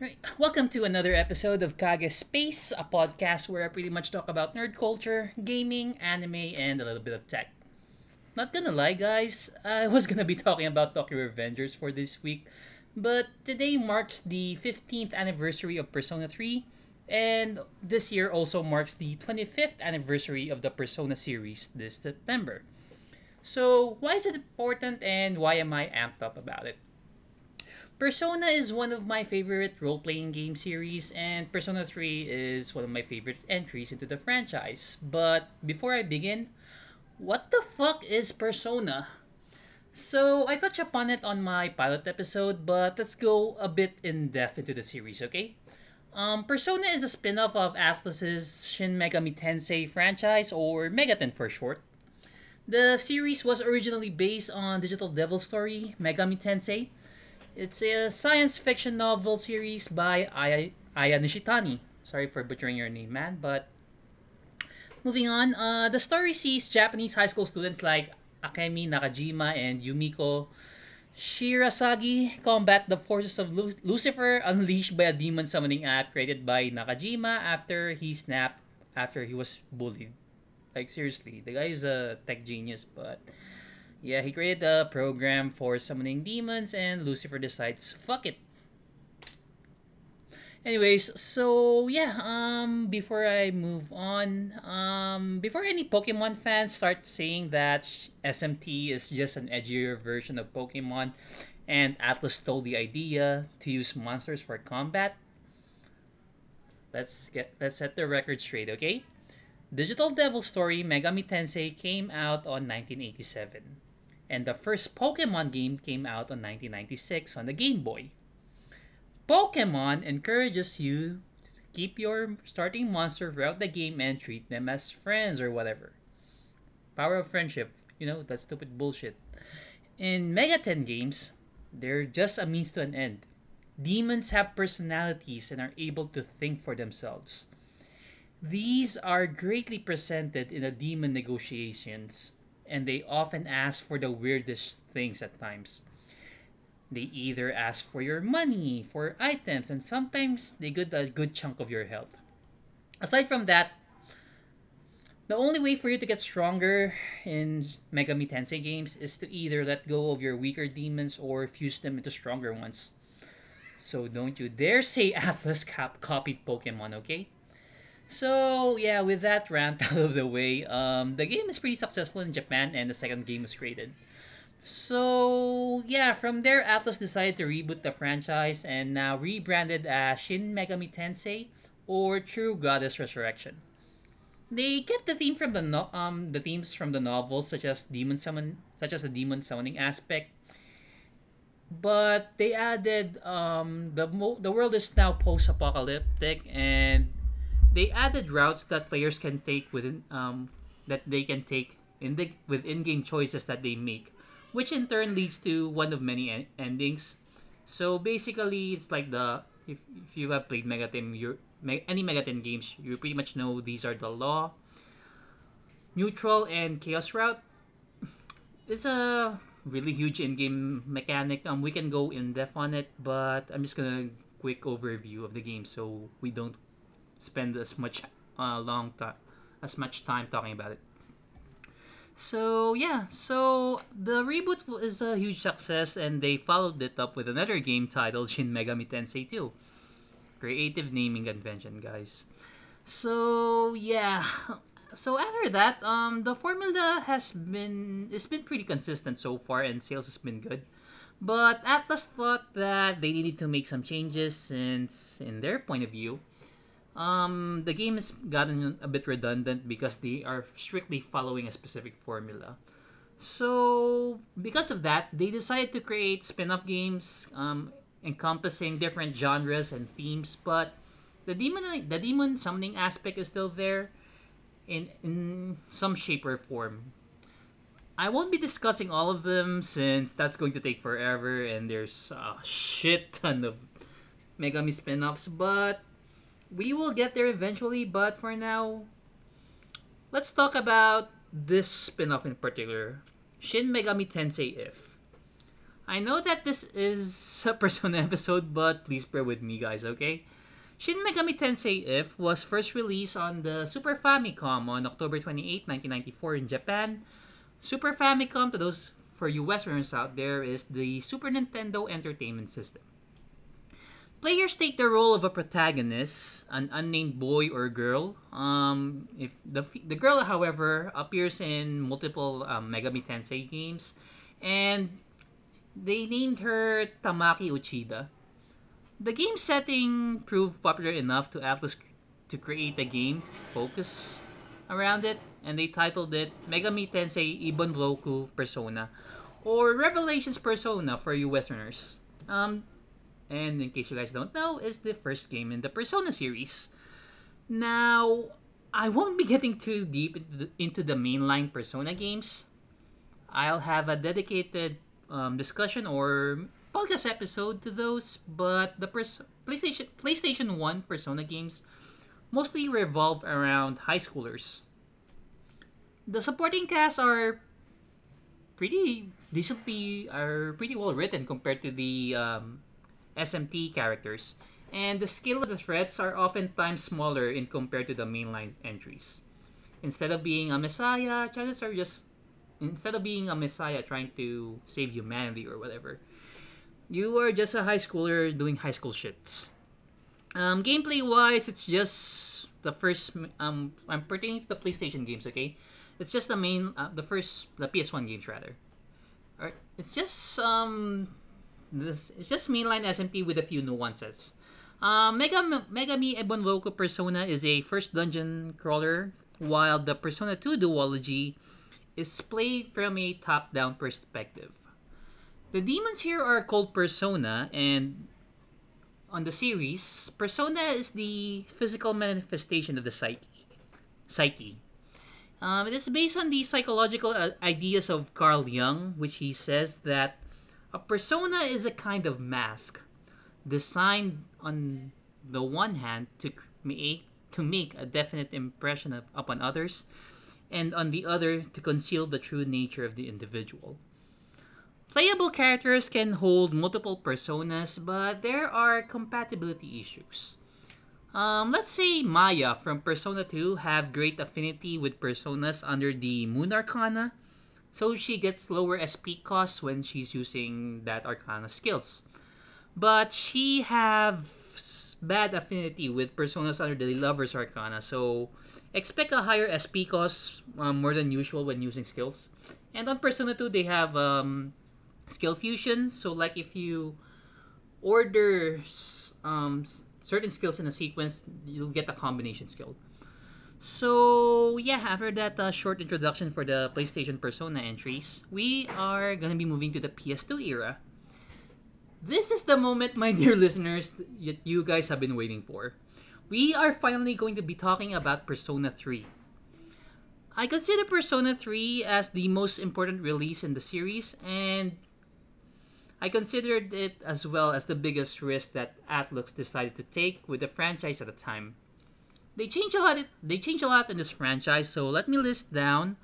Right. Welcome to another episode of Kage Space, a podcast where I pretty much talk about nerd culture, gaming, anime, and a little bit of tech. Not gonna lie, guys, I was gonna be talking about Tokyo Revengers for this week, but today marks the 15th anniversary of Persona 3, and this year also marks the 25th anniversary of the Persona series this September. So, why is it important and why am I amped up about it? Persona is one of my favorite role playing game series, and Persona 3 is one of my favorite entries into the franchise. But before I begin, what the fuck is Persona? So, I touched upon it on my pilot episode, but let's go a bit in depth into the series, okay? Um, Persona is a spin off of Atlus's Shin Megami Tensei franchise, or Megaten for short. The series was originally based on Digital Devil Story, Megami Tensei, it's a science fiction novel series by Aya, Aya Nishitani. Sorry for butchering your name, man, but moving on. Uh, the story sees Japanese high school students like Akemi Nakajima and Yumiko Shirasagi combat the forces of Lu- Lucifer unleashed by a demon summoning app created by Nakajima after he snapped after he was bullied. Like seriously, the guy is a tech genius, but yeah, he created a program for summoning demons, and Lucifer decides, fuck it. Anyways, so yeah, um, before I move on, um, before any Pokemon fans start saying that SMT is just an edgier version of Pokemon, and Atlus stole the idea to use monsters for combat, let's get let's set the record straight, okay? Digital Devil Story Megami Tensei came out on 1987 and the first Pokemon game came out on 1996 on the Game Boy. Pokemon encourages you to keep your starting monster throughout the game and treat them as friends or whatever. Power of friendship, you know, that stupid bullshit. In Mega Ten games, they're just a means to an end. Demons have personalities and are able to think for themselves. These are greatly presented in the demon negotiations and they often ask for the weirdest things at times. They either ask for your money, for items, and sometimes they get a good chunk of your health. Aside from that, the only way for you to get stronger in Megami Tensei games is to either let go of your weaker demons or fuse them into stronger ones. So don't you dare say Atlus cap- copied Pokemon, okay? So yeah, with that rant out of the way, um, the game is pretty successful in Japan, and the second game was created. So yeah, from there, Atlus decided to reboot the franchise and now rebranded as Shin Megami Tensei or True Goddess Resurrection. They kept the theme from the no- um the themes from the novels, such as demon summon, such as the demon summoning aspect. But they added um the mo- the world is now post-apocalyptic and they added routes that players can take within um, that they can take in the with in-game choices that they make, which in turn leads to one of many en- endings. So basically, it's like the if, if you have played Megaten, you me, any Megaten games, you pretty much know these are the law, neutral, and chaos route. It's a really huge in-game mechanic. Um, we can go in depth on it, but I'm just gonna quick overview of the game so we don't spend as much uh, long time as much time talking about it. So yeah, so the reboot is a huge success, and they followed it up with another game titled Shin Megami Tensei 2. Creative naming convention, guys. So yeah, so after that, um, the formula has been it's been pretty consistent so far, and sales has been good. But Atlus thought that they needed to make some changes since, in their point of view, um, the game has gotten a bit redundant because they are strictly following a specific formula. So, because of that, they decided to create spin off games um, encompassing different genres and themes, but the demon, the demon summoning aspect is still there in, in some shape or form. I won't be discussing all of them since that's going to take forever and there's a shit ton of Megami spin offs, but we will get there eventually, but for now, let's talk about this spin-off in particular, Shin Megami Tensei If. I know that this is a Persona episode, but please bear with me, guys, okay? Shin Megami Tensei If was first released on the Super Famicom on October 28, 1994 in Japan. Super Famicom, to those for you Westerners out there, is the Super Nintendo Entertainment System. Players take the role of a protagonist, an unnamed boy or girl. Um, if the the girl, however, appears in multiple um, Megami Tensei games, and they named her Tamaki Uchida. The game setting proved popular enough to Atlus to create a game focus around it, and they titled it Megami Tensei Ibunroku Persona, or Revelations Persona for you Westerners. Um, and in case you guys don't know, is the first game in the Persona series. Now, I won't be getting too deep into the, mainline Persona games. I'll have a dedicated um, discussion or podcast episode to those, but the pers- PlayStation PlayStation 1 Persona games mostly revolve around high schoolers. The supporting cast are pretty decently are pretty well written compared to the um, SMT characters, and the scale of the threats are oftentimes smaller in compared to the mainline entries. Instead of being a messiah, chances are just instead of being a messiah trying to save humanity or whatever, you are just a high schooler doing high school shits. Um, gameplay wise, it's just the first. Um, I'm pertaining to the PlayStation games. Okay, it's just the main, uh, the first, the PS1 games rather. Alright, it's just um this it's just mainline SMT with a few nuances. Uh, Mega Megami Ibunroku Persona is a first dungeon crawler, while the Persona 2 duology is played from a top-down perspective. The demons here are called Persona, and on the series, Persona is the physical manifestation of the psyche. Psyche. Um, it is based on the psychological uh, ideas of Carl Jung, which he says that a persona is a kind of mask designed on the one hand to create to make a definite impression of, upon others and on the other to conceal the true nature of the individual. Playable characters can hold multiple personas, but there are compatibility issues. Um, let's say Maya from Persona 2 have great affinity with personas under the Moon Arcana, so she gets lower SP costs when she's using that Arcana skills. But she have bad affinity with personas under the Lover's Arcana, so expect a higher SP cost um, more than usual when using skills. And on Persona 2, they have um, skill fusion, so like if you order um, certain skills in a sequence, you'll get a combination skill. So yeah, after that uh, short introduction for the PlayStation Persona entries, we are gonna be moving to the PS2 era. This is the moment, my dear listeners, that you guys have been waiting for. We are finally going to be talking about Persona 3. I consider Persona 3 as the most important release in the series, and I considered it as well as the biggest risk that Atlus decided to take with the franchise at the time they change a lot. They change a lot in this franchise. So let me list down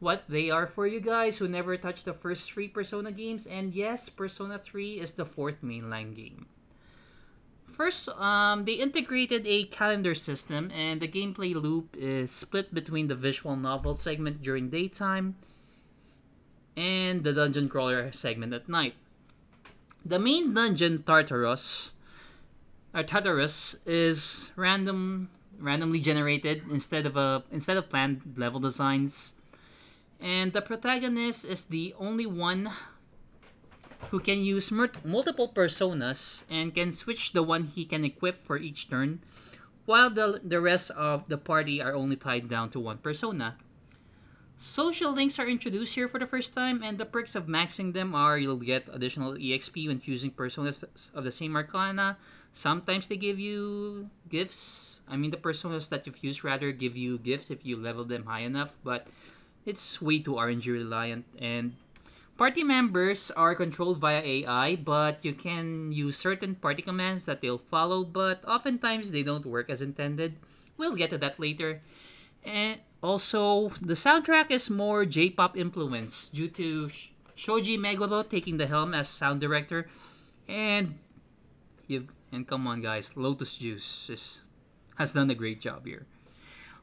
what they are for you guys who never touched the first three Persona games. And yes, Persona 3 is the fourth mainline game. First, um, they integrated a calendar system, and the gameplay loop is split between the visual novel segment during daytime and the dungeon crawler segment at night. The main dungeon, Tartarus, or Tartarus, is random randomly generated instead of a instead of planned level designs. And the protagonist is the only one who can use multiple personas and can switch the one he can equip for each turn, while the, the rest of the party are only tied down to one persona. Social links are introduced here for the first time, and the perks of maxing them are you'll get additional EXP when fusing personas of the same arcana. Sometimes they give you gifts. I mean, the personas that you've used rather give you gifts if you level them high enough, but it's way too RNG reliant. And party members are controlled via AI, but you can use certain party commands that they'll follow, but oftentimes they don't work as intended. We'll get to that later. And also, the soundtrack is more J-pop influence due to Shoji Meguro taking the helm as sound director, and you and come on guys, Lotus Juice is, has done a great job here.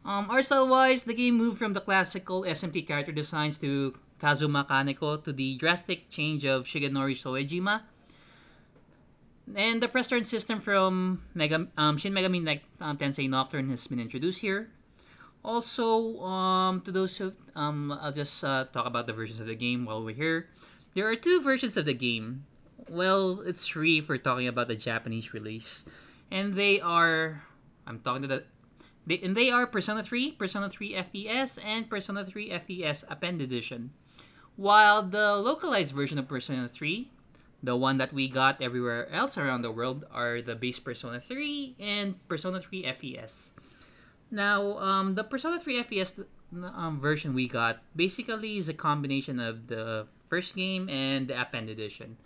Um, art style wise, the game moved from the classical SMT character designs to Kazuma Kaneko to the drastic change of Shigenori Soejima. And the press turn system from Mega, um, Shin Megami um, Tensei Nocturne has been introduced here. Also, um, to those who, um, I'll just uh, talk about the versions of the game while we're here. There are two versions of the game. Well, it's three if we're talking about the Japanese release. And they are, I'm talking to the, they, and they are Persona 3, Persona 3 FES, and Persona 3 FES Append Edition. While the localized version of Persona 3, the one that we got everywhere else around the world, are the base Persona 3 and Persona 3 FES. Now, um, the Persona 3 FES um, version we got basically is a combination of the first game and the Append Edition.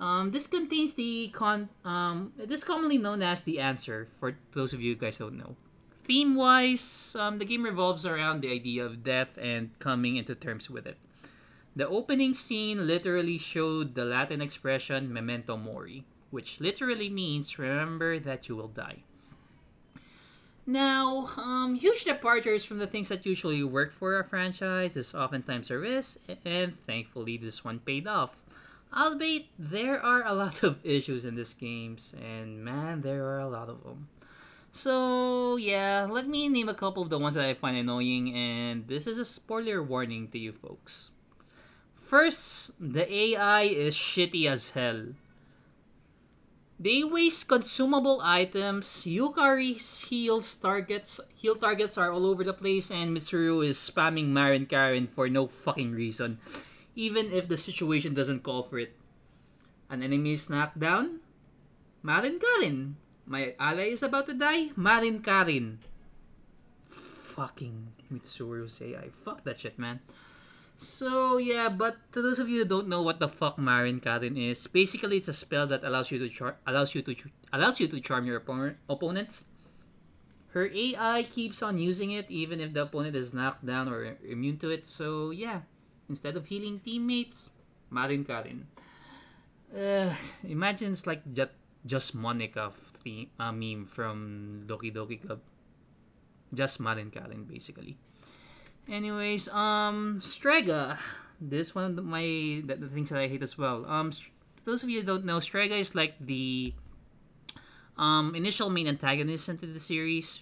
Um, this contains the con. Um, it is commonly known as the answer for those of you guys don't know. Theme wise, um, the game revolves around the idea of death and coming into terms with it. The opening scene literally showed the Latin expression memento mori, which literally means remember that you will die. Now, um, huge departures from the things that usually work for a franchise is oftentimes a risk, and thankfully this one paid off. Albeit, there are a lot of issues in these games, and man, there are a lot of them. So, yeah, let me name a couple of the ones that I find annoying, and this is a spoiler warning to you folks. First, the AI is shitty as hell. They waste consumable items. Yukari's heals targets heal targets are all over the place, and Mitsuru is spamming Marin Karin for no fucking reason, even if the situation doesn't call for it. An enemy is knocked down. Marin Karin. My ally is about to die. Marin Karin. Fucking Mitsuru say I fuck that shit, man. So yeah, but to those of you who don't know what the fuck Marin Karin is, basically it's a spell that allows you to char- allows you to ch- allows you to charm your opponent opponents. Her AI keeps on using it even if the opponent is knocked down or immune to it. So yeah, instead of healing teammates, Marin Karin. Uh, imagine it's like just just Monika theme, uh, meme from Doki Doki Club. Just Marin Karin basically. Anyways, um, Strega. This one of my the, the things that I hate as well. Um, those of you who don't know, Strega is like the um initial main antagonist into the series.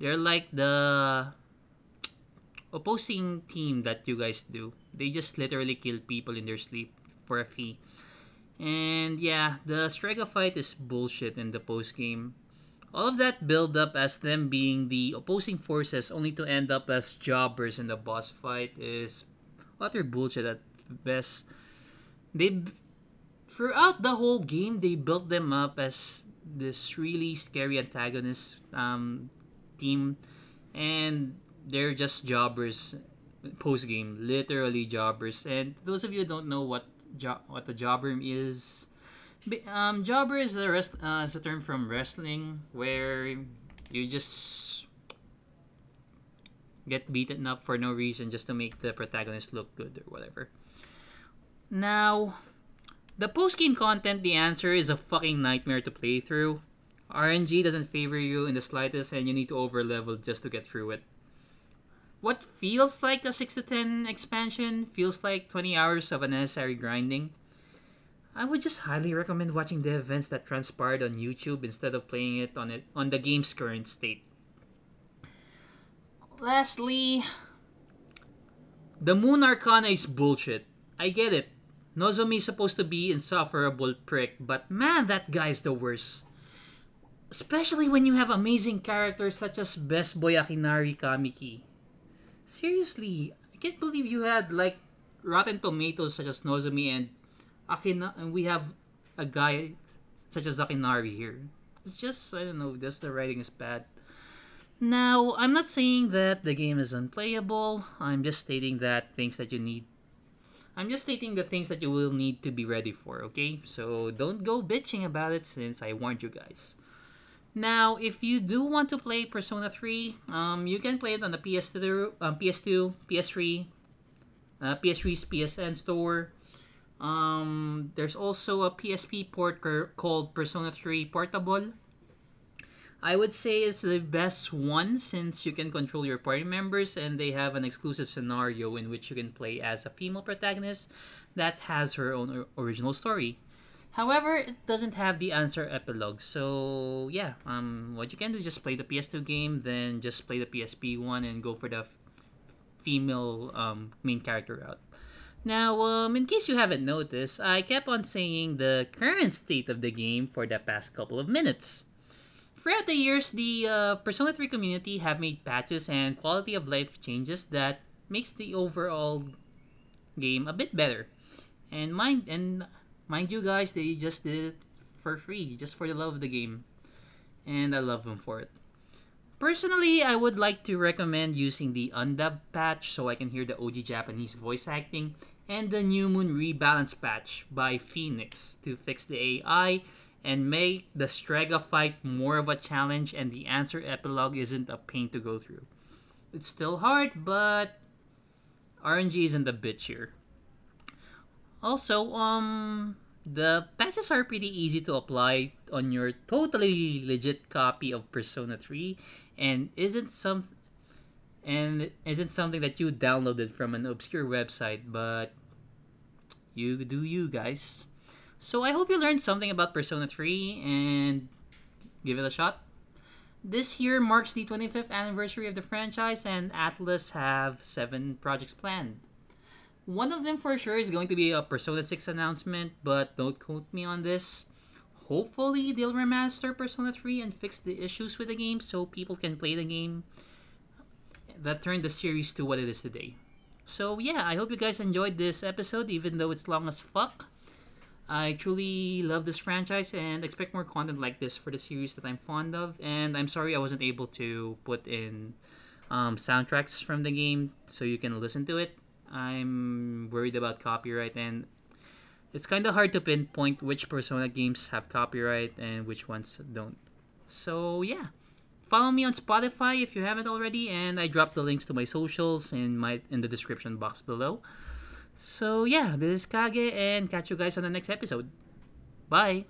They're like the opposing team that you guys do. They just literally kill people in their sleep for a fee. And yeah, the Strega fight is bullshit in the post game. All of that build up as them being the opposing forces only to end up as jobbers in the boss fight is utter bullshit at best. They throughout the whole game they built them up as this really scary antagonist um, team and they're just jobbers post game literally jobbers and those of you don't know what jo- what the jobber is um, jobber is a rest, uh, is a term from wrestling where you just get beaten up for no reason just to make the protagonist look good or whatever. Now, the post game content, the answer is a fucking nightmare to play through. RNG doesn't favor you in the slightest, and you need to over level just to get through it. What feels like a 6 to 10 expansion feels like 20 hours of unnecessary grinding. I would just highly recommend watching the events that transpired on YouTube instead of playing it on it on the game's current state. Lastly, the Moon Arcana is bullshit. I get it. Nozomi is supposed to be insufferable prick, but man, that guy's the worst. Especially when you have amazing characters such as Best Boy Akinari Kamiki. Seriously, I can't believe you had like Rotten Tomatoes such as Nozomi and Akina, and we have a guy such as Akinari here. It's just I don't know. Just the writing is bad. Now, I'm not saying that the game is unplayable. I'm just stating that things that you need. I'm just stating the things that you will need to be ready for. Okay, so don't go bitching about it since I warned you guys. Now, if you do want to play Persona 3, um, you can play it on the PS2, um, PS2, PS3, uh, PS3's PSN store. Um, there's also a PSP port called Persona 3 Portable. I would say it's the best one since you can control your party members and they have an exclusive scenario in which you can play as a female protagonist that has her own original story. However, it doesn't have the answer epilogue. So yeah, um, what you can do is just play the PS2 game, then just play the PSP one and go for the female um, main character route. Now, um, in case you haven't noticed, I kept on saying the current state of the game for the past couple of minutes. Throughout the years, the uh, Persona 3 community have made patches and quality of life changes that makes the overall game a bit better. And mind and mind you guys, they just did it for free, just for the love of the game. And I love them for it. Personally, I would like to recommend using the undubbed patch so I can hear the OG Japanese voice acting and the New Moon Rebalance patch by Phoenix to fix the AI and make the Strega fight more of a challenge and the answer epilogue isn't a pain to go through. It's still hard, but RNG isn't a bitch here. Also, um, the patches are pretty easy to apply on your totally legit copy of Persona 3 and isn't some and isn't something that you downloaded from an obscure website, but you do you guys. So I hope you learned something about Persona 3 and give it a shot. This year marks the 25th anniversary of the franchise, and Atlus have seven projects planned. One of them for sure is going to be a Persona 6 announcement, but don't quote me on this. Hopefully, they'll remaster Persona 3 and fix the issues with the game so people can play the game that turned the series to what it is today. So, yeah, I hope you guys enjoyed this episode, even though it's long as fuck. I truly love this franchise and expect more content like this for the series that I'm fond of. And I'm sorry I wasn't able to put in um, soundtracks from the game so you can listen to it. I'm worried about copyright and it's kind of hard to pinpoint which Persona games have copyright and which ones don't. So yeah, follow me on Spotify if you haven't already, and I dropped the links to my socials in my in the description box below. So yeah, this is Kage and catch you guys on the next episode. Bye!